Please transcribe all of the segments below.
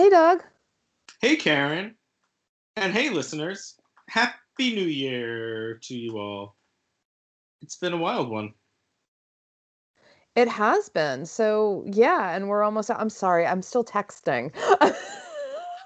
Hey, Doug. Hey, Karen. And hey, listeners. Happy New Year to you all. It's been a wild one. It has been. So, yeah, and we're almost I'm sorry. I'm still texting.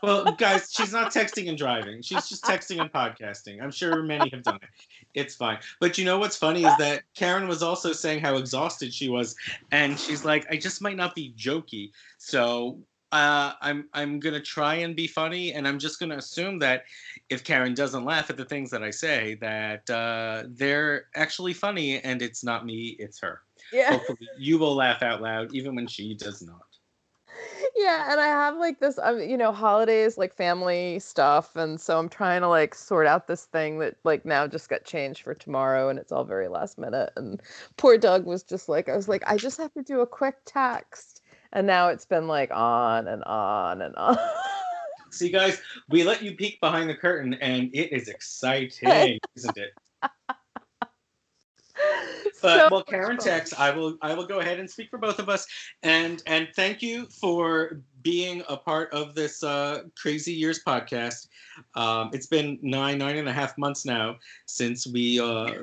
well, guys, she's not texting and driving. She's just texting and podcasting. I'm sure many have done it. It's fine. But you know what's funny is that Karen was also saying how exhausted she was and she's like I just might not be jokey. So, uh, I'm I'm gonna try and be funny, and I'm just gonna assume that if Karen doesn't laugh at the things that I say, that uh, they're actually funny, and it's not me, it's her. Yeah. Hopefully, you will laugh out loud, even when she does not. Yeah, and I have like this, um, you know, holidays, like family stuff, and so I'm trying to like sort out this thing that like now just got changed for tomorrow, and it's all very last minute. And poor Doug was just like, I was like, I just have to do a quick text and now it's been like on and on and on. See, guys, we let you peek behind the curtain, and it is exciting, isn't it? But so well, Karen Tex, I will I will go ahead and speak for both of us, and and thank you for being a part of this uh, crazy years podcast. Um, it's been nine nine and a half months now since we uh,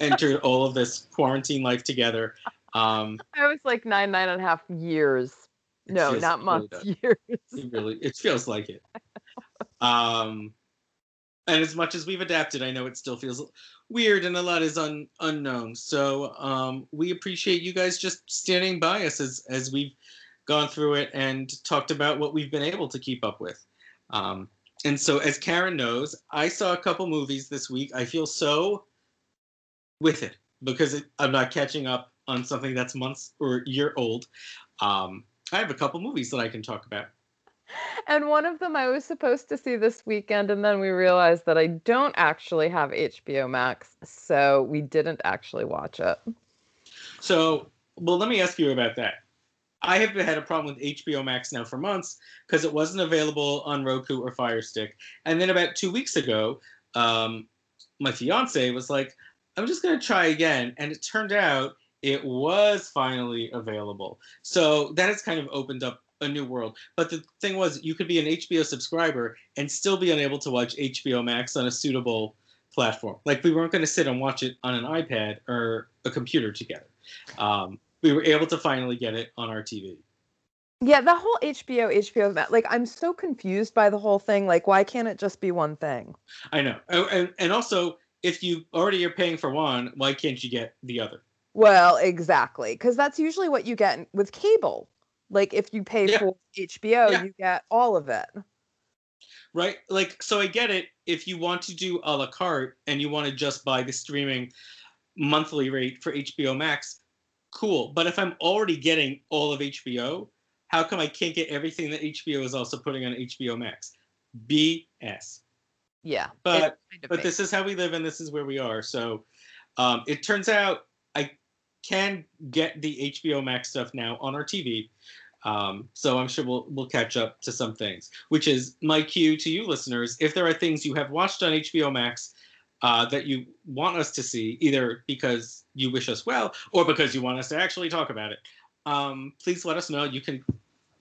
entered all of this quarantine life together. Um, I was like nine nine and a half years. No, not months, years. It really, it feels like it. um, and as much as we've adapted, I know it still feels weird and a lot is un, unknown. So um, we appreciate you guys just standing by us as as we've gone through it and talked about what we've been able to keep up with. Um, and so, as Karen knows, I saw a couple movies this week. I feel so with it because it, I'm not catching up on something that's months or year old. Um, I have a couple movies that I can talk about. And one of them I was supposed to see this weekend, and then we realized that I don't actually have HBO Max, so we didn't actually watch it. So, well, let me ask you about that. I have had a problem with HBO Max now for months because it wasn't available on Roku or Fire Stick. And then about two weeks ago, um, my fiance was like, I'm just going to try again. And it turned out it was finally available. So that has kind of opened up a new world. But the thing was, you could be an HBO subscriber and still be unable to watch HBO Max on a suitable platform. Like we weren't going to sit and watch it on an iPad or a computer together. Um, we were able to finally get it on our TV. Yeah, the whole HBO, HBO, like I'm so confused by the whole thing. Like, why can't it just be one thing? I know, oh, and and also, if you already are paying for one, why can't you get the other? Well, exactly, because that's usually what you get with cable. Like if you pay yeah. for HBO, yeah. you get all of it. Right? Like, so I get it. If you want to do a la carte and you want to just buy the streaming monthly rate for HBO Max, cool. But if I'm already getting all of HBO, how come I can't get everything that HBO is also putting on HBO Max? BS. Yeah. But kind of but this is how we live and this is where we are. So um, it turns out can get the HBO Max stuff now on our TV. Um, so I'm sure we'll we'll catch up to some things. Which is my cue to you listeners. If there are things you have watched on HBO Max uh, that you want us to see, either because you wish us well or because you want us to actually talk about it, um, please let us know. You can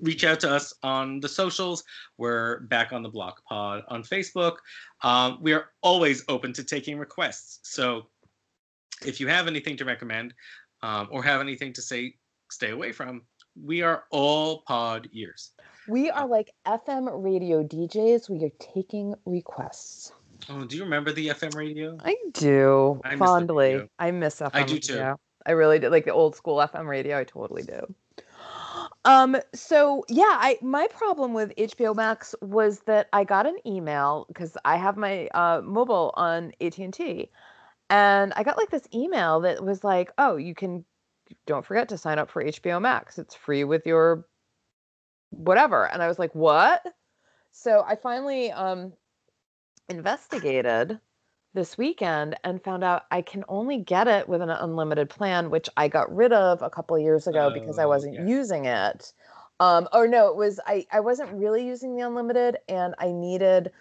reach out to us on the socials. We're back on the Block Pod on Facebook. Um, we are always open to taking requests. So if you have anything to recommend um, or have anything to say, stay away from, we are all pod ears. We are like FM radio DJs. We are taking requests. Oh, do you remember the FM radio? I do I fondly. I miss FM. Radio. I do too. Radio. I really do. Like the old school FM radio. I totally do. Um. So yeah, I my problem with HBO Max was that I got an email because I have my uh, mobile on AT and T, and I got like this email that was like, "Oh, you can don't forget to sign up for HBO Max. It's free with your whatever." And I was like, "What?" So I finally um investigated this weekend and found out I can only get it with an unlimited plan, which I got rid of a couple of years ago because I oh, wasn't yeah. using it. Um, or no, it was I I wasn't really using the unlimited, and I needed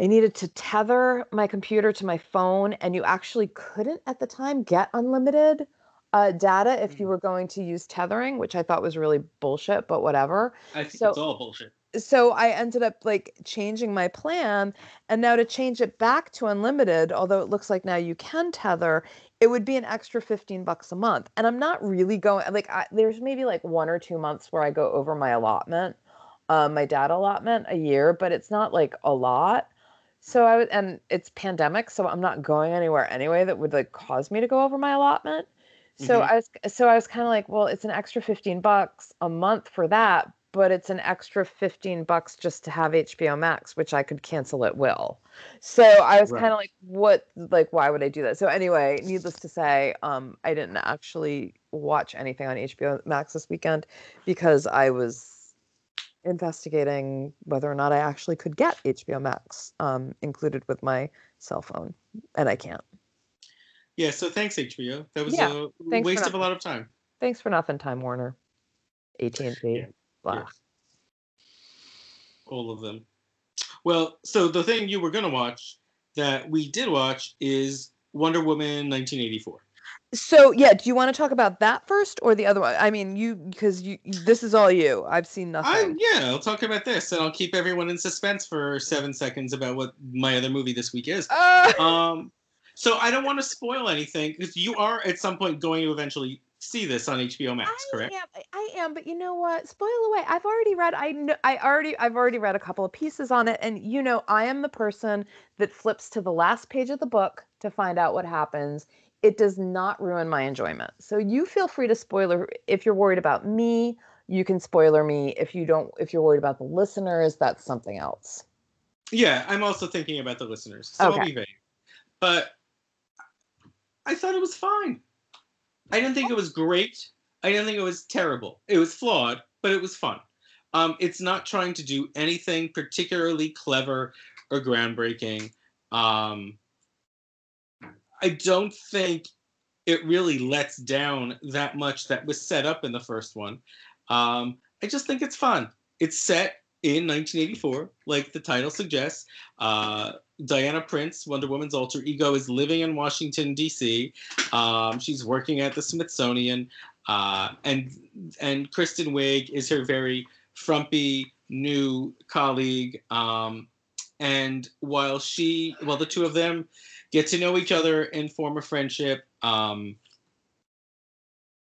I needed to tether my computer to my phone, and you actually couldn't at the time get unlimited uh, data if you mm. were going to use tethering, which I thought was really bullshit, but whatever. I think so, it's all bullshit. so I ended up like changing my plan. And now to change it back to unlimited, although it looks like now you can tether, it would be an extra 15 bucks a month. And I'm not really going like I, there's maybe like one or two months where I go over my allotment, uh, my data allotment a year, but it's not like a lot. So I would, and it's pandemic, so I'm not going anywhere anyway that would like cause me to go over my allotment. So mm-hmm. I was, so I was kind of like, well, it's an extra 15 bucks a month for that, but it's an extra 15 bucks just to have HBO Max, which I could cancel at will. So I was right. kind of like, what, like, why would I do that? So anyway, needless to say, um, I didn't actually watch anything on HBO Max this weekend because I was investigating whether or not I actually could get HBO Max um, included with my cell phone, and I can't. Yeah, so thanks HBO. That was yeah, a waste of a lot of time. Thanks for nothing, Time Warner, AT and T, blah. All of them. Well, so the thing you were gonna watch that we did watch is Wonder Woman 1984 so yeah do you want to talk about that first or the other one? I mean you because you this is all you. I've seen nothing. I, yeah i'll talk about this and i'll keep everyone in suspense for seven seconds about what my other movie this week is. Uh. um so i don't want to spoil anything because you are at some point going to eventually see this on hbo max I correct? am, i am but you know what? Spoil away. I've already read i know i already i've already read a couple of pieces on it and you know i am the person that flips to the last page of the book to find out what happens it does not ruin my enjoyment. So you feel free to spoiler if you're worried about me, you can spoiler me. If you don't if you're worried about the listeners, that's something else. Yeah, I'm also thinking about the listeners. So okay. I'll be vague. But I thought it was fine. I didn't think it was great. I didn't think it was terrible. It was flawed, but it was fun. Um, it's not trying to do anything particularly clever or groundbreaking. Um, I don't think it really lets down that much that was set up in the first one. Um, I just think it's fun. It's set in 1984, like the title suggests. Uh, Diana Prince, Wonder Woman's alter ego, is living in Washington D.C. Um, she's working at the Smithsonian, uh, and and Kristen Wiig is her very frumpy new colleague. Um, and while she, well, the two of them get to know each other and form a friendship. Um,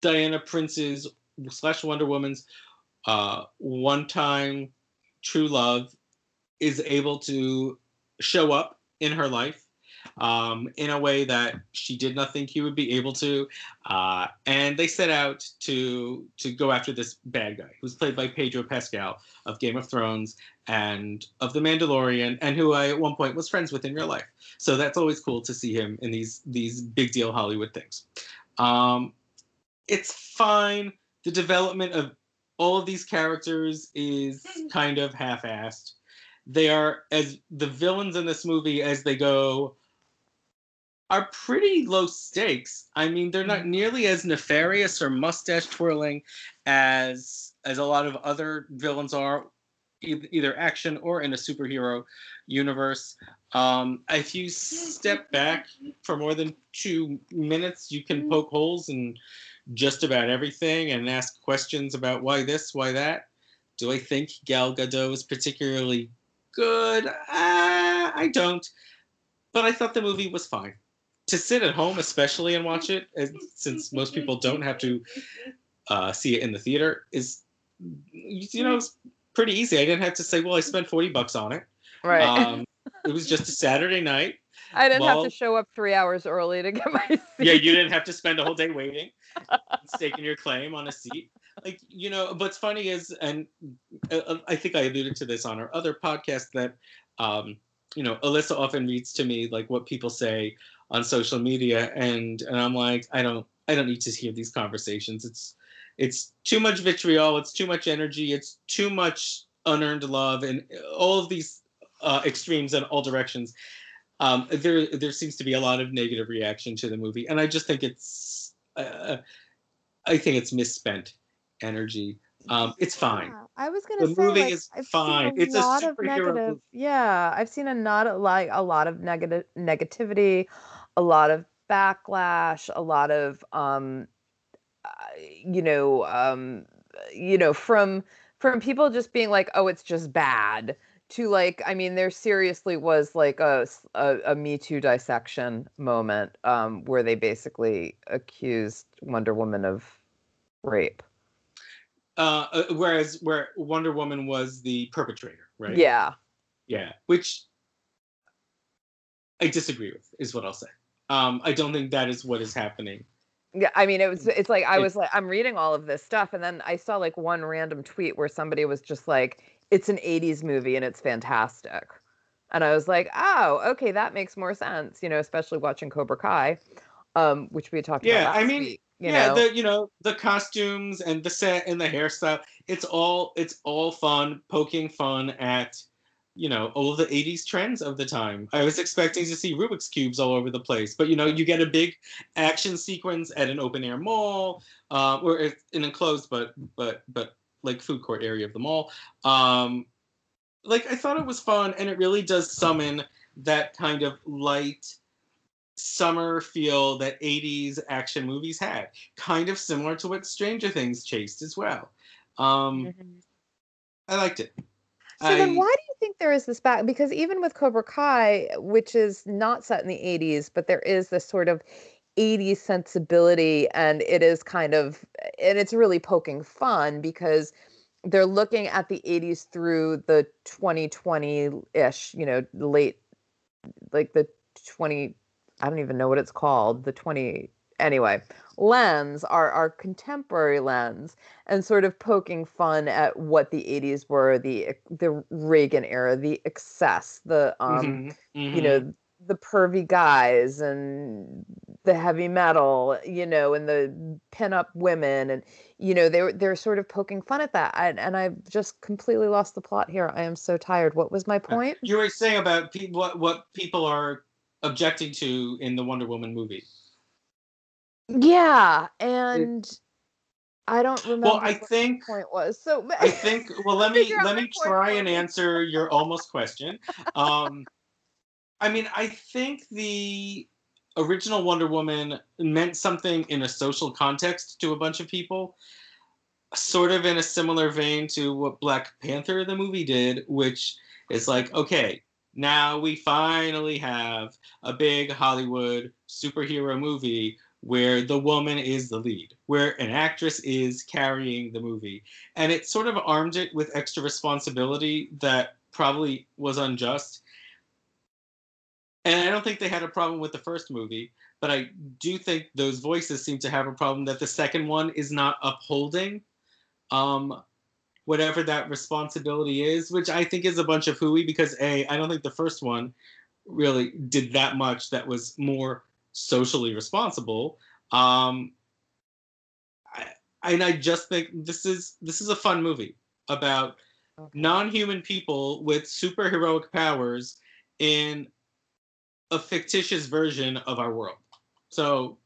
Diana Prince's slash Wonder Woman's uh, one time true love is able to show up in her life um, in a way that she did not think he would be able to. Uh, and they set out to to go after this bad guy, who's played by Pedro Pascal of Game of Thrones and of The Mandalorian, and who I at one point was friends with in real life. So that's always cool to see him in these these big deal Hollywood things. Um, it's fine. The development of all of these characters is kind of half-assed. They are as the villains in this movie as they go are pretty low stakes. I mean, they're not mm. nearly as nefarious or mustache twirling as as a lot of other villains are, either action or in a superhero universe. Um, if you step back for more than two minutes, you can poke holes in just about everything and ask questions about why this, why that. Do I think Gal Gadot is particularly good? Uh, I don't. But I thought the movie was fine to sit at home, especially and watch it, since most people don't have to uh, see it in the theater, is you know it's pretty easy. I didn't have to say, well, I spent forty bucks on it. Right. Um, it was just a Saturday night. I didn't well, have to show up three hours early to get my seat. Yeah, you didn't have to spend a whole day waiting, staking your claim on a seat. Like you know, what's funny is, and uh, I think I alluded to this on our other podcast that, um, you know, Alyssa often reads to me like what people say on social media and and I'm like I don't I don't need to hear these conversations. It's it's too much vitriol, it's too much energy, it's too much unearned love and all of these uh, extremes in all directions. Um, there there seems to be a lot of negative reaction to the movie and I just think it's uh, I think it's misspent energy. Um, it's fine. Yeah, I was gonna the say movie like, is I've fine. A it's lot a of negative. Movie. Yeah, I've seen a not like a lot of negative negativity, a lot of backlash, a lot of um, uh, you know, um, you know, from from people just being like, "Oh, it's just bad," to like, I mean, there seriously was like a a, a Me Too dissection moment um, where they basically accused Wonder Woman of rape. Uh, uh, whereas where Wonder Woman was the perpetrator, right? Yeah. Yeah, which I disagree with, is what I'll say. Um, I don't think that is what is happening. Yeah, I mean, it was. It's like I was like, I'm reading all of this stuff, and then I saw like one random tweet where somebody was just like, "It's an '80s movie and it's fantastic," and I was like, "Oh, okay, that makes more sense." You know, especially watching Cobra Kai, um, which we had talked yeah, about. Yeah, I mean, week, yeah, know? the you know the costumes and the set and the hairstyle. It's all it's all fun, poking fun at you know all the 80s trends of the time i was expecting to see rubik's cubes all over the place but you know you get a big action sequence at an open air mall uh, or an enclosed but but but like food court area of the mall um like i thought it was fun and it really does summon that kind of light summer feel that 80s action movies had kind of similar to what stranger things chased as well um mm-hmm. i liked it so I, then why do you think there is this back because even with Cobra Kai, which is not set in the 80s, but there is this sort of 80s sensibility and it is kind of and it's really poking fun because they're looking at the 80s through the 2020-ish, you know, late like the 20 I don't even know what it's called, the 20 anyway lens our our contemporary lens and sort of poking fun at what the 80s were the the reagan era the excess the um mm-hmm. Mm-hmm. you know mm-hmm. the pervy guys and the heavy metal you know and the pinup women and you know they were they're sort of poking fun at that I, and i've just completely lost the plot here i am so tired what was my point you were saying about pe- what what people are objecting to in the wonder woman movie yeah, and it, I don't remember. Well, I think point was so. I think. Well, let me let me try and answer your almost question. Um, I mean, I think the original Wonder Woman meant something in a social context to a bunch of people, sort of in a similar vein to what Black Panther the movie did, which is like, okay, now we finally have a big Hollywood superhero movie where the woman is the lead, where an actress is carrying the movie. And it sort of armed it with extra responsibility that probably was unjust. And I don't think they had a problem with the first movie, but I do think those voices seem to have a problem that the second one is not upholding um, whatever that responsibility is, which I think is a bunch of hooey because A, I don't think the first one really did that much that was more socially responsible. Um, I, and I just think this is this is a fun movie about okay. non-human people with superheroic powers in a fictitious version of our world. So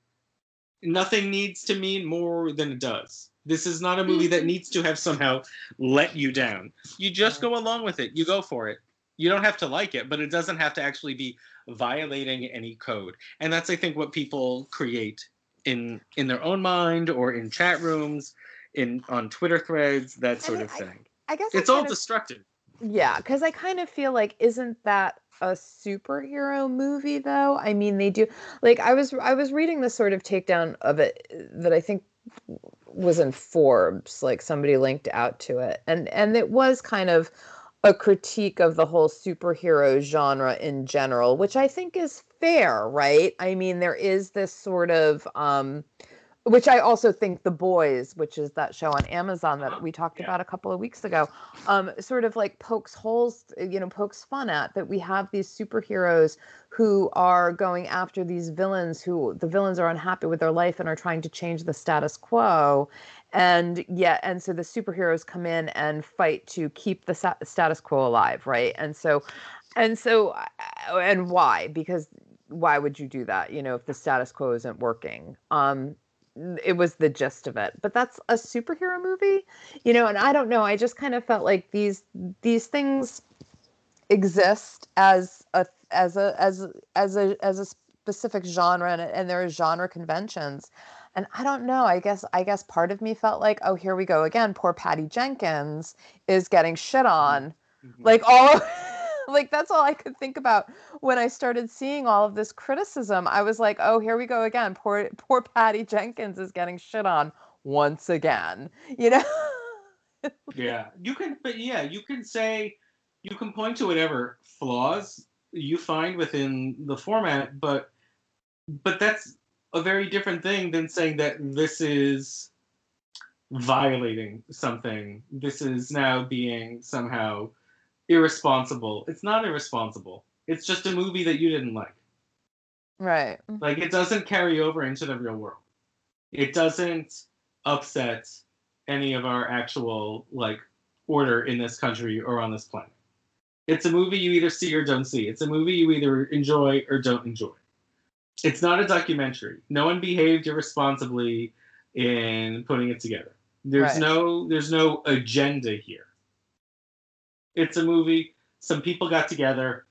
nothing needs to mean more than it does. This is not a movie that needs to have somehow let you down. You just go along with it. You go for it you don't have to like it, but it doesn't have to actually be violating any code. And that's I think what people create in in their own mind or in chat rooms, in on Twitter threads, that sort I mean, of thing. I, I guess it's all of, destructive. Yeah, because I kind of feel like isn't that a superhero movie though? I mean, they do like I was I was reading this sort of takedown of it that I think was in Forbes, like somebody linked out to it, and and it was kind of a critique of the whole superhero genre in general, which I think is fair, right? I mean, there is this sort of um, which I also think The Boys, which is that show on Amazon that we talked yeah. about a couple of weeks ago, um, sort of like pokes holes, you know, pokes fun at that we have these superheroes who are going after these villains who the villains are unhappy with their life and are trying to change the status quo. And yeah, and so the superheroes come in and fight to keep the status quo alive, right? And so, and so, uh, and why? Because why would you do that? You know, if the status quo isn't working. Um, it was the gist of it but that's a superhero movie you know and i don't know i just kind of felt like these these things exist as a as a as as a as a specific genre and, and there are genre conventions And I don't know. I guess I guess part of me felt like, oh, here we go again. Poor Patty Jenkins is getting shit on. Mm-hmm. Like all like that's all I could think about when I started seeing all of this criticism. I was like, oh, here we go again. Poor poor Patty Jenkins is getting shit on once again. You know? yeah. You can but yeah, you can say you can point to whatever flaws you find within the format, but but that's a very different thing than saying that this is violating something. This is now being somehow irresponsible. It's not irresponsible. It's just a movie that you didn't like. Right. Mm-hmm. Like it doesn't carry over into the real world. It doesn't upset any of our actual like order in this country or on this planet. It's a movie you either see or don't see. It's a movie you either enjoy or don't enjoy. It's not a documentary. No one behaved irresponsibly in putting it together. There's right. no there's no agenda here. It's a movie. Some people got together.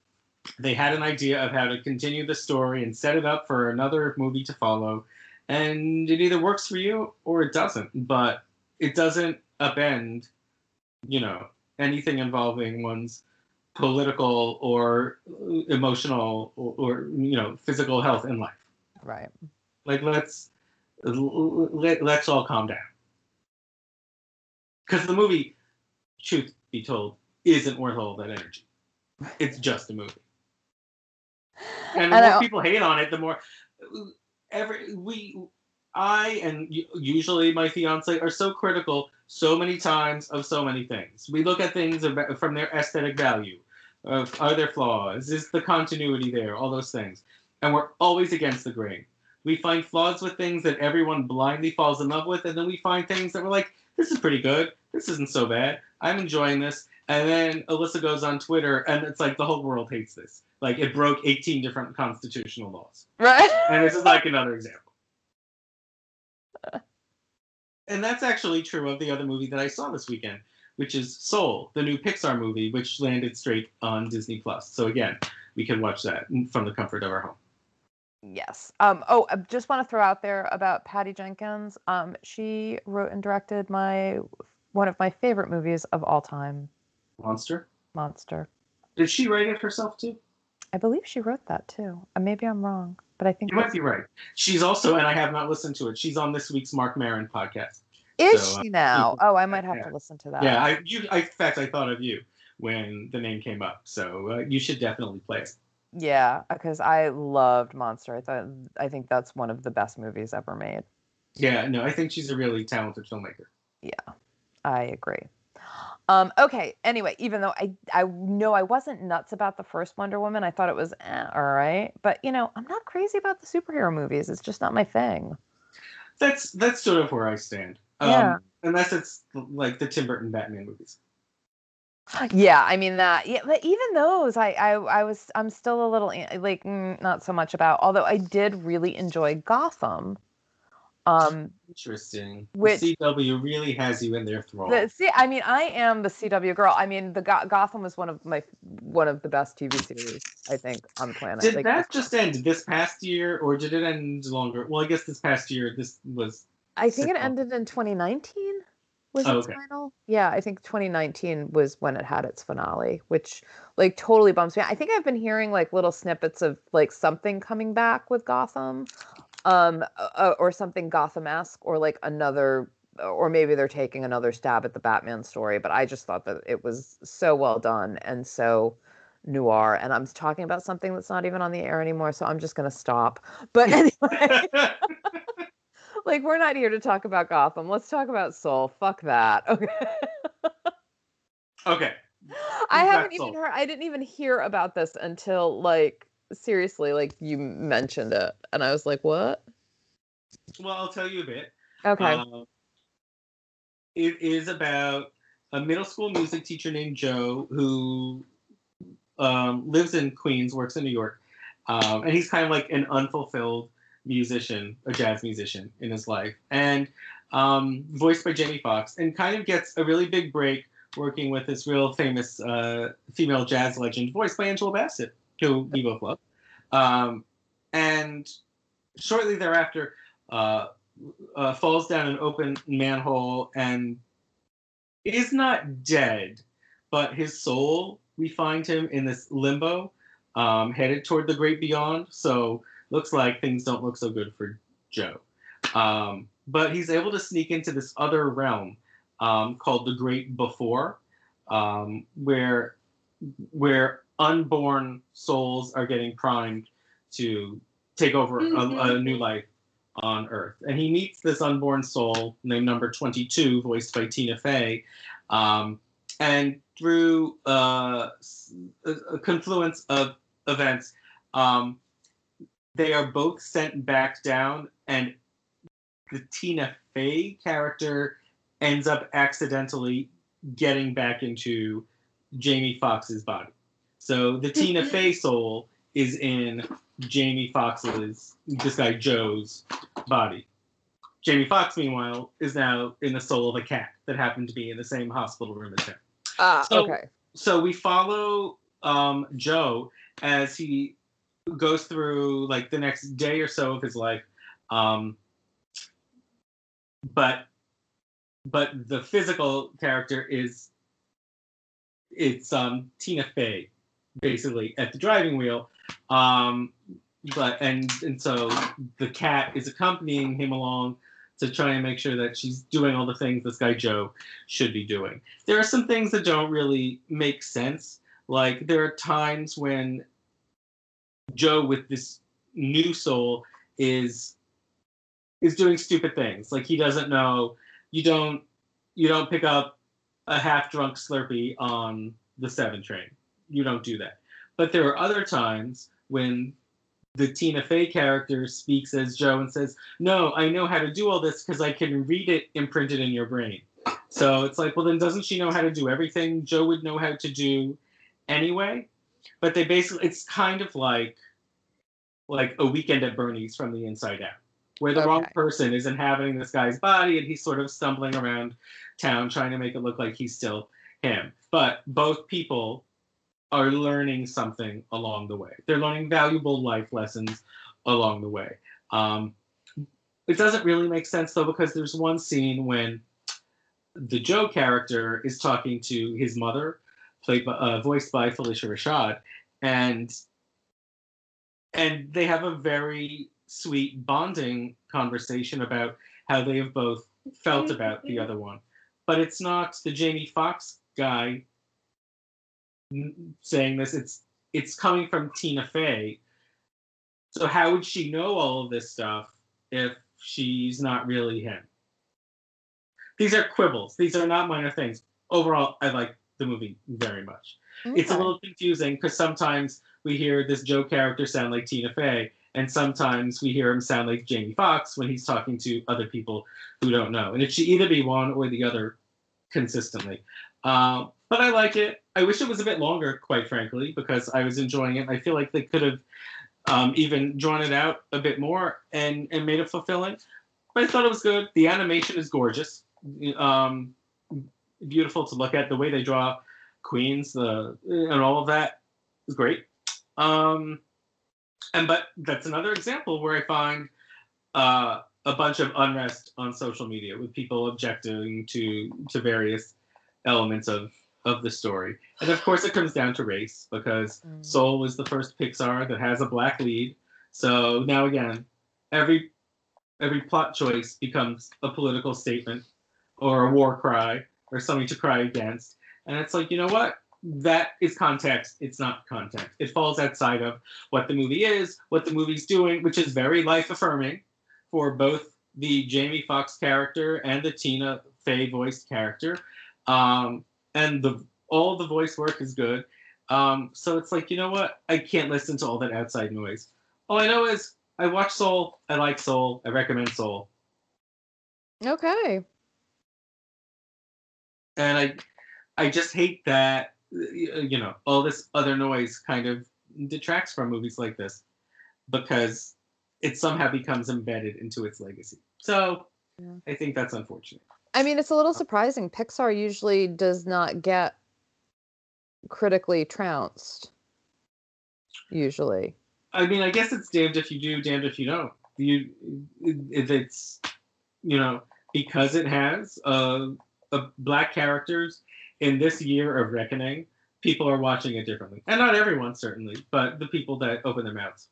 They had an idea of how to continue the story and set it up for another movie to follow. And it either works for you or it doesn't. But it doesn't upend, you know, anything involving one's political or emotional or, or, you know physical health in life right like let's let, let's all calm down because the movie truth be told isn't worth all that energy it's just a movie and the and more I, people hate on it the more every we i and usually my fiance are so critical so many times of so many things we look at things from their aesthetic value of are there flaws? Is the continuity there? All those things. And we're always against the grain. We find flaws with things that everyone blindly falls in love with, and then we find things that we're like, this is pretty good. This isn't so bad. I'm enjoying this. And then Alyssa goes on Twitter, and it's like the whole world hates this. Like it broke 18 different constitutional laws. Right. and this is like another example. and that's actually true of the other movie that I saw this weekend, which is Soul, the new Pixar movie, which landed straight on Disney Plus. So again, we can watch that from the comfort of our home. Yes. Um, oh, I just want to throw out there about Patty Jenkins. Um, she wrote and directed my one of my favorite movies of all time. Monster. Monster. Did she write it herself too? I believe she wrote that too. Uh, maybe I'm wrong, but I think you might be right. She's also, and I have not listened to it. She's on this week's Marc Maron podcast. Is so, she uh, now? oh, I might have yeah. to listen to that. Yeah, I, you, I, in fact, I thought of you when the name came up, so uh, you should definitely play it. Yeah, because I loved Monster. I thought I think that's one of the best movies ever made. Yeah, no, I think she's a really talented filmmaker. Yeah, I agree. Um, okay. Anyway, even though I I know I wasn't nuts about the first Wonder Woman, I thought it was eh, all right. But you know, I'm not crazy about the superhero movies. It's just not my thing. That's that's sort of where I stand. Um, yeah. Unless it's like the Tim Burton Batman movies. Yeah, I mean that. Yeah, but even those, I, I, I was, I'm still a little like mm, not so much about. Although I did really enjoy Gotham. Um, Interesting. Which the CW really has you in their thrall. The, see, I mean, I am the CW girl. I mean, the Go- Gotham was one of my one of the best TV series I think on the planet. Did like, that just end this past year, or did it end longer? Well, I guess this past year. This was I think it ended in 2019. Was oh, its okay. final? Yeah, I think 2019 was when it had its finale, which like totally bums me. I think I've been hearing like little snippets of like something coming back with Gotham, um, uh, or something Gotham-esque, or like another, or maybe they're taking another stab at the Batman story. But I just thought that it was so well done and so noir. And I'm talking about something that's not even on the air anymore, so I'm just gonna stop. But anyway. like we're not here to talk about Gotham. Let's talk about Soul. Fuck that. Okay. okay. I haven't even heard. I didn't even hear about this until like seriously, like you mentioned it, and I was like, "What?" Well, I'll tell you a bit. Okay. Uh, it is about a middle school music teacher named Joe who um, lives in Queens, works in New York, um, and he's kind of like an unfulfilled musician, a jazz musician in his life, and um, voiced by Jamie Foxx, and kind of gets a really big break working with this real famous uh, female jazz legend, voiced by Angela Bassett, who we both love. Um, and shortly thereafter, uh, uh, falls down an open manhole and is not dead, but his soul, we find him in this limbo, um, headed toward the great beyond. So looks like things don't look so good for Joe. Um, but he's able to sneak into this other realm um, called the Great Before, um, where where unborn souls are getting primed to take over mm-hmm. a, a, new life on Earth. And he meets this unborn soul named Number 22, voiced by Tina Fey. Um, and through uh, a confluence of events, um, they are both sent back down, and the Tina Fey character ends up accidentally getting back into Jamie Foxx's body. So the Tina Fey soul is in Jamie Foxx's, this guy Joe's body. Jamie Foxx, meanwhile, is now in the soul of a cat that happened to be in the same hospital room as him. Ah, so, okay. So we follow um, Joe as he goes through like the next day or so of his life. Um, but but the physical character is it's um, Tina Fey basically at the driving wheel. Um, but and and so the cat is accompanying him along to try and make sure that she's doing all the things this guy Joe should be doing. There are some things that don't really make sense. Like there are times when Joe with this new soul is is doing stupid things. Like he doesn't know you don't you don't pick up a half drunk Slurpee on the seven train. You don't do that. But there are other times when the Tina Fey character speaks as Joe and says, No, I know how to do all this because I can read it imprinted in your brain. So it's like, well, then doesn't she know how to do everything Joe would know how to do anyway? But they basically, it's kind of like, like a weekend at Bernie's from the inside out, where the okay. wrong person is inhabiting this guy's body and he's sort of stumbling around town trying to make it look like he's still him. But both people are learning something along the way. They're learning valuable life lessons along the way. Um, it doesn't really make sense though because there's one scene when the Joe character is talking to his mother, played by, uh, voiced by Phylicia Rashad, and and they have a very sweet bonding conversation about how they have both felt about the other one. But it's not the Jamie Foxx guy saying this. It's it's coming from Tina Fey. So how would she know all of this stuff if she's not really him? These are quibbles. These are not minor things. Overall, I like the movie very much. Okay. It's a little confusing because sometimes we hear this Joe character sound like Tina Fey, and sometimes we hear him sound like Jamie Foxx when he's talking to other people who don't know. And it should either be one or the other consistently. Uh, but I like it. I wish it was a bit longer, quite frankly, because I was enjoying it. I feel like they could have um, even drawn it out a bit more and, and made it fulfilling. But I thought it was good. The animation is gorgeous, um, beautiful to look at. The way they draw queens, the and all of that is great. Um, and but that's another example where I find uh, a bunch of unrest on social media with people objecting to to various elements of of the story. And of course, it comes down to race because mm. Soul was the first Pixar that has a black lead. So now again, every every plot choice becomes a political statement or a war cry or something to cry against. And it's like, you know what? That is context. It's not content. It falls outside of what the movie is, what the movie's doing, which is very life affirming for both the Jamie Foxx character and the Tina Fey voiced character. Um, and the all the voice work is good. Um, so it's like, you know what? I can't listen to all that outside noise. All I know is I watch Soul. I like Soul. I recommend Soul. Okay. And I, I just hate that you know all this other noise kind of detracts from movies like this because it somehow becomes embedded into its legacy. So yeah. I think that's unfortunate. I mean, it's a little surprising. Pixar usually does not get critically trounced. Usually. I mean, I guess it's damned if you do, damned if you don't. You, if it's you know, because it has uh, black characters in this year of reckoning, people are watching it differently, and not everyone certainly, but the people that open their mouths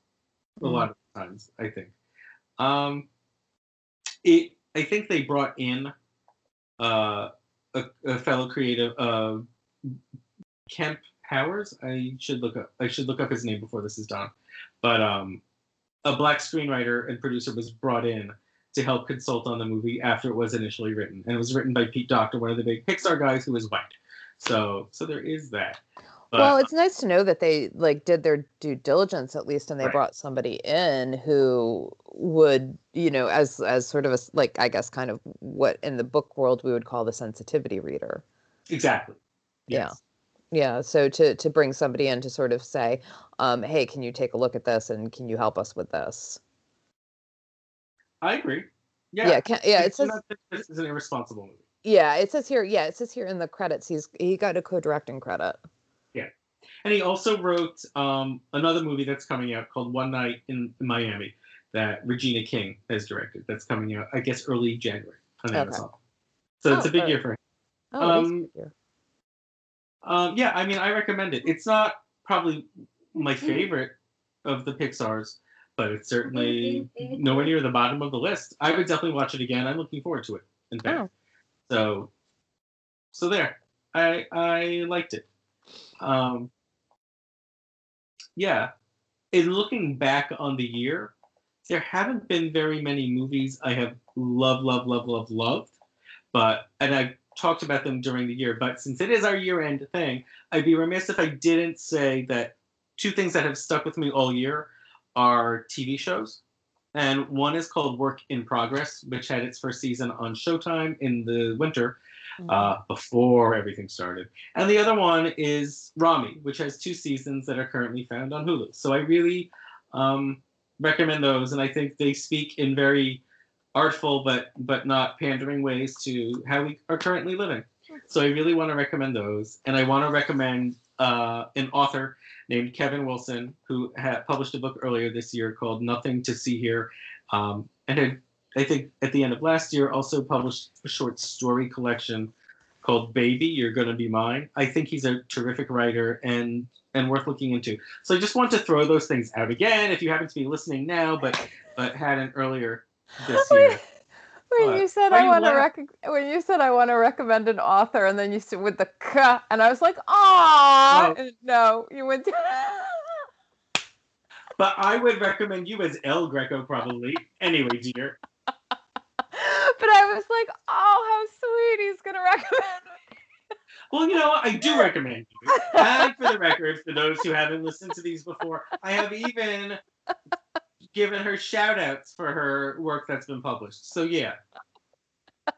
a mm-hmm. lot of times, I think. Um, it, I think they brought in uh, a, a fellow creative, uh, Kemp Powers. I should look up. I should look up his name before this is done. But um, a black screenwriter and producer was brought in to help consult on the movie after it was initially written, and it was written by Pete Docter, one of the big Pixar guys who is white. So, so there is that. But, well, it's nice to know that they like did their due diligence at least, and they right. brought somebody in who would, you know, as as sort of a like I guess kind of what in the book world we would call the sensitivity reader. Exactly. Yes. Yeah yeah so to to bring somebody in to sort of say um, hey can you take a look at this and can you help us with this i agree yeah yeah can, yeah it says this is an irresponsible movie yeah it says here yeah it says here in the credits he's he got a co-directing credit and he also wrote um, another movie that's coming out called one night in miami that regina king has directed that's coming out i guess early january on okay. amazon so oh, it's a big year for him oh, um, um, yeah, I mean, I recommend it. It's not probably my mm-hmm. favorite of the Pixar's, but it's certainly nowhere near the bottom of the list. I would definitely watch it again. I'm looking forward to it. In fact, oh. so so there, I I liked it. Um, yeah, in looking back on the year, there haven't been very many movies I have loved, loved, loved, loved, loved. But and I talked about them during the year, but since it is our year end thing, I'd be remiss if I didn't say that two things that have stuck with me all year are TV shows. And one is called Work in Progress, which had its first season on Showtime in the winter. Uh, before everything started. And the other one is Ramy, which has two seasons that are currently found on Hulu. So I really um, recommend those. And I think they speak in very artful but but not pandering ways to how we are currently living. So I really want to recommend those, and I want to recommend uh, an author named Kevin Wilson who had published a book earlier this year called Nothing to See Here, um, and had, I think at the end of last year also published a short story collection called Baby, You're Gonna Be Mine. I think he's a terrific writer and and worth looking into. So I just want to throw those things out again if you happen to be listening now, but but hadn't earlier this year. when you said I want to rec- when you said I want to recommend an author, and then you said with the k, and I was like, ah, no. no, you went. but I would recommend you as El Greco probably. Anyway, dear. But I was like, oh, how sweet! He's gonna recommend me. Well, you know, I do recommend you. And for the record, for those who haven't listened to these before, I have even given her shout outs for her work that's been published. So yeah.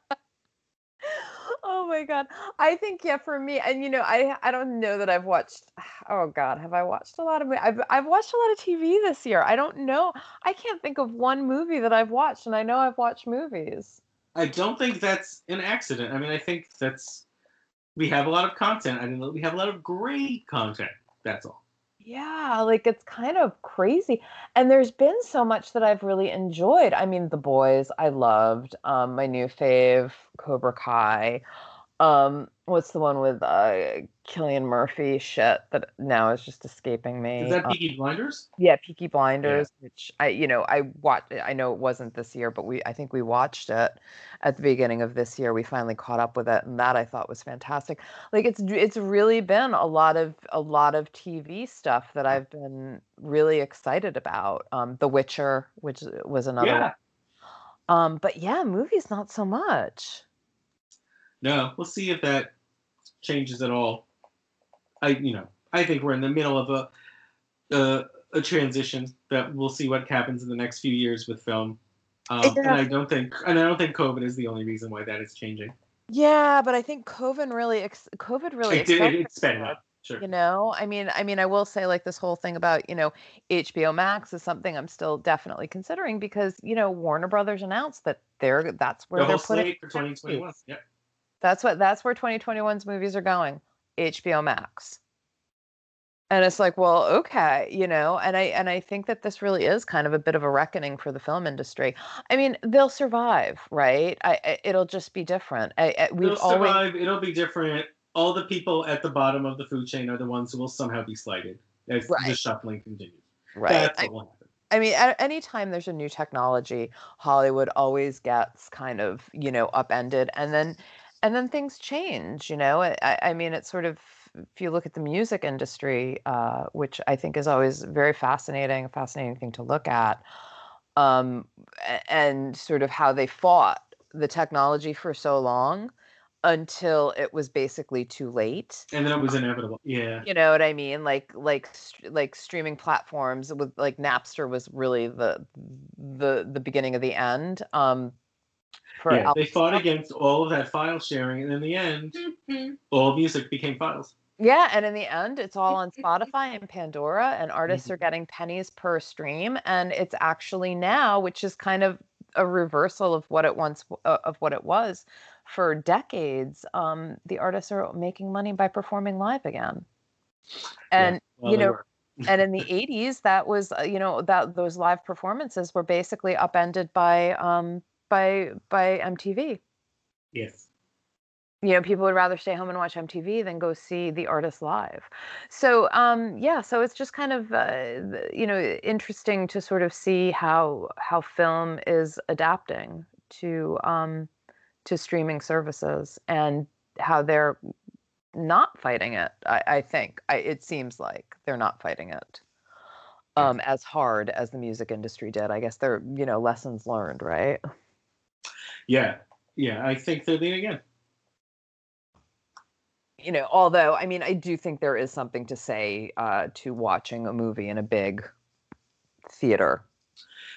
oh my god. I think yeah for me and you know I I don't know that I've watched oh god, have I watched a lot of I've I've watched a lot of TV this year. I don't know. I can't think of one movie that I've watched and I know I've watched movies. I don't think that's an accident. I mean, I think that's we have a lot of content. I mean, we have a lot of great content. That's all. Yeah, like it's kind of crazy. And there's been so much that I've really enjoyed. I mean, The Boys, I loved. Um, my new fave, Cobra Kai. Um, what's the one with uh Cillian Murphy shit that now is just escaping me? Is that um, Peaky Blinders? Yeah, Peaky Blinders, yeah. which I you know, I watched I know it wasn't this year, but we I think we watched it at the beginning of this year. We finally caught up with it and that I thought was fantastic. Like it's it's really been a lot of a lot of TV stuff that I've been really excited about. Um The Witcher, which was another yeah. one. Um but yeah, movies not so much. No, we'll see if that changes at all. I, you know, I think we're in the middle of a a, a transition that we'll see what happens in the next few years with film. Um, yeah. And I don't think, and I don't think COVID is the only reason why that is changing. Yeah, but I think COVID really, ex- COVID really, it did, it sped up. Sure. You know, I mean, I mean, I will say like this whole thing about you know HBO Max is something I'm still definitely considering because you know Warner Brothers announced that they're that's where the they're putting for 2021. Yep. That's what that's where 2021's movies are going. HBO Max. and it's like well okay you know and i and i think that this really is kind of a bit of a reckoning for the film industry i mean they'll survive right I, I it'll just be different I, I, we've they'll survive always... it'll be different all the people at the bottom of the food chain are the ones who will somehow be slighted as right. the shuffling continues right That's what will happen. I mean, at any time there's a new technology, Hollywood always gets kind of, you know, upended, and then, and then things change. You know, I, I mean, it's sort of if you look at the music industry, uh, which I think is always very fascinating, a fascinating thing to look at, um, and sort of how they fought the technology for so long until it was basically too late and then it was inevitable yeah you know what i mean like like like streaming platforms with like napster was really the the the beginning of the end um for yeah, they fought against all of that file sharing and in the end mm-hmm. all music became files yeah, and in the end, it's all on Spotify and Pandora, and artists mm-hmm. are getting pennies per stream. And it's actually now, which is kind of a reversal of what it once uh, of what it was for decades. Um, the artists are making money by performing live again, and yeah, well, you know. and in the 80s that was uh, you know that those live performances were basically upended by um by by MTV. Yes. You know people would rather stay home and watch mtv than go see the artist live. So um yeah so it's just kind of uh, you know interesting to sort of see how how film is adapting to um to streaming services and how they're not fighting it i, I think. I, it seems like they're not fighting it um as hard as the music industry did. I guess they're you know lessons learned right yeah yeah i think they're leading again. you know, although I mean, I do think there is something to say uh, to watching a movie in a big theater.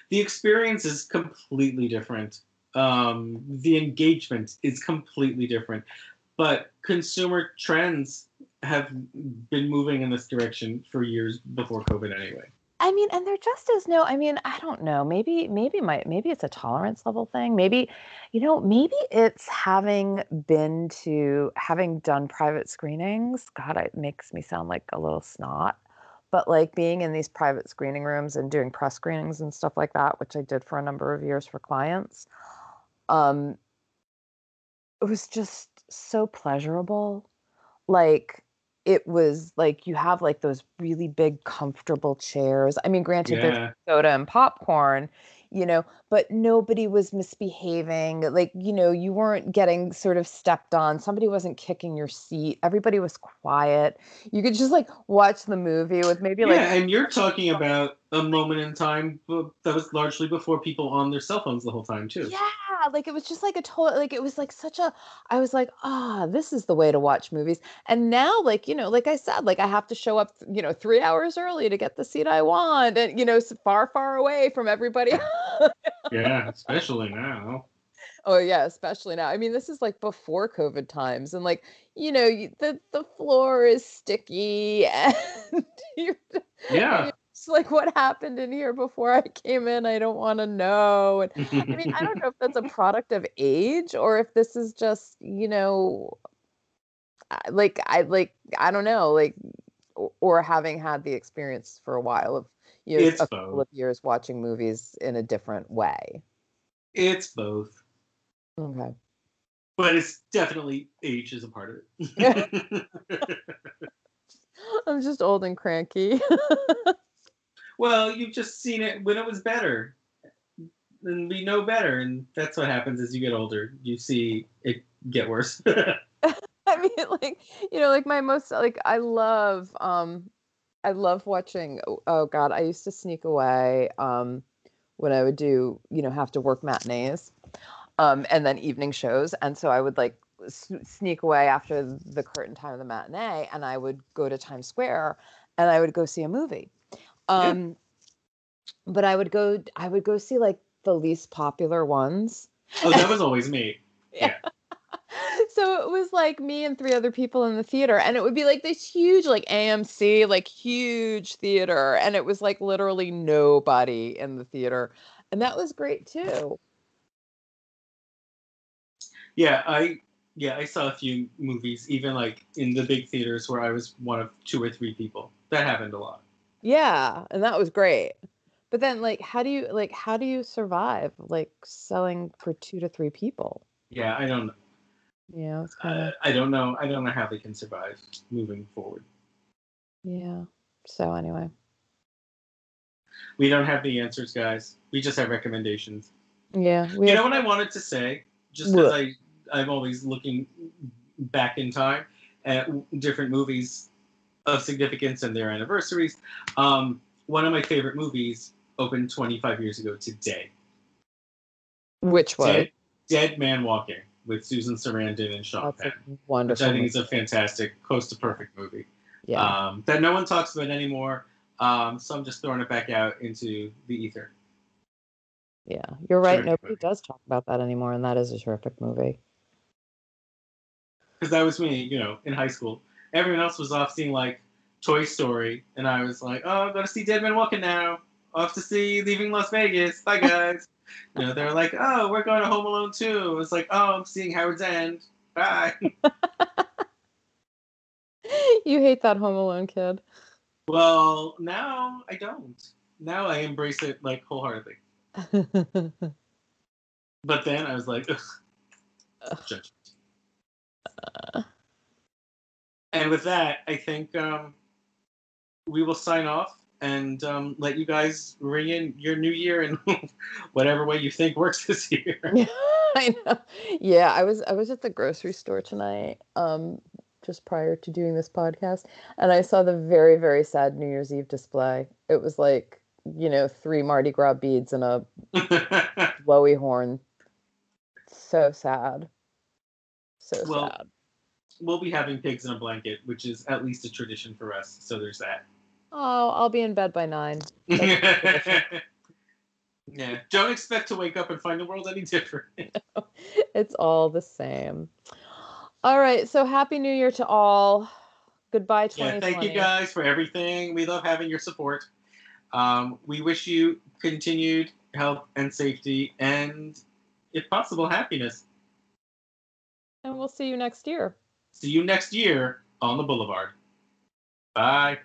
The experience is completely different. Um, the engagement is completely different, but consumer trends have been moving in this direction for years before COVID, anyway. I mean, and there just is no, I mean, I don't know. Maybe, maybe my, maybe it's a tolerance level thing. Maybe, you know, maybe it's having been to, having done private screenings. God, it makes me sound like a little snot. But like being in these private screening rooms and doing press screenings and stuff like that, which I did for a number of years for clients, um, it was just so pleasurable. Like, it was like you have like those really big comfortable chairs. I mean, granted, yeah. there's soda and popcorn, you know, but nobody was misbehaving. Like, you know, you weren't getting sort of stepped on. Somebody wasn't kicking your seat. Everybody was quiet. You could just like watch the movie with maybe like. Yeah, and you're talking about a moment in time that was largely before people on their cell phones the whole time, too. Yeah, like it was just like a total, like it was like such a, I was like, ah, this is the way to watch movies. And now, like, you know, like I said, like I have to show up, you know, three hours early to get the seat I want and, you know, far, far away from everybody. yeah, especially now. Oh yeah, especially now. I mean, this is like before COVID times, and like you know, the the floor is sticky, and yeah, it's like what happened in here before I came in. I don't want to know. And I mean, I don't know if that's a product of age or if this is just you know, like I like I don't know, like or having had the experience for a while of you know, it's a couple of years watching movies in a different way. It's both. Okay. But it's definitely age is a part of it. I'm just old and cranky. Well, you've just seen it when it was better. And we know better, and that's what happens as you get older. You see it get worse. I mean, like, you know, like my most like I love um I love watching. Oh, oh, God, I used to sneak away um, when I would do, you know, have to work matinees, um, and then evening shows, and so I would like s- sneak away after the curtain time of the matinee, and I would go to Times Square, and I would go see a movie. Um, yeah. But I would go, I would go see like the least popular ones. Oh, that was always me. yeah. yeah so it was like me and three other people in the theater and it would be like this huge like AMC like huge theater and it was like literally nobody in the theater and that was great too. Yeah, I Yeah, I saw a few movies, even like in the big theaters where I was one of two or three people. That happened a lot. Yeah, and that was great. But then like how do you like how do you survive like selling for two to three people? Yeah, I don't know. Yeah, it's kind of uh, I don't know. I don't know how they can survive moving forward. Yeah. So anyway. We don't have the answers, guys. We just have recommendations. Yeah. you have... know what I wanted to say? Just because I I'm always looking back in time at different movies of significance and their anniversaries. Um, one of my favorite movies opened 25 years ago today. Which one? Dead, Dead Man Walking with Susan Sarandon and Sean That's Penn. Wonderful. Which I think is a fantastic, close to perfect movie. Yeah. Um, that no one talks about anymore. Um, so I'm just throwing it back out into the ether. Yeah, you're right. Terrific Nobody movie. does talk about that anymore, and that is a terrific movie. Because that was me, you know, in high school. Everyone else was off seeing like Toy Story, and I was like, "Oh, I'm going to see Dead Man Walking now. Off to see Leaving Las Vegas. Bye, guys." you know, they're like, "Oh, we're going to Home Alone too." It's like, "Oh, I'm seeing Howards End. Bye." you hate that Home Alone kid. Well, now I don't. Now I embrace it like wholeheartedly. but then I was like, Ugh. judgment. Uh. And with that, I think um, we will sign off and um, let you guys ring in your new year in whatever way you think works this year. I know. Yeah, I was I was at the grocery store tonight, um, just prior to doing this podcast, and I saw the very very sad New Year's Eve display. It was like you know three Mardi Gras beads and a blowy horn. So sad. So well, sad. We'll be having pigs in a blanket, which is at least a tradition for us. So there's that. Oh, I'll be in bed by nine. yeah. Don't expect to wake up and find the world any different. it's all the same. All right. So happy New Year to all. Goodbye, 2020. Yeah, thank you guys for everything. We love having your support. Um, we wish you continued health and safety and, if possible, happiness. And we'll see you next year. See you next year on the Boulevard. Bye.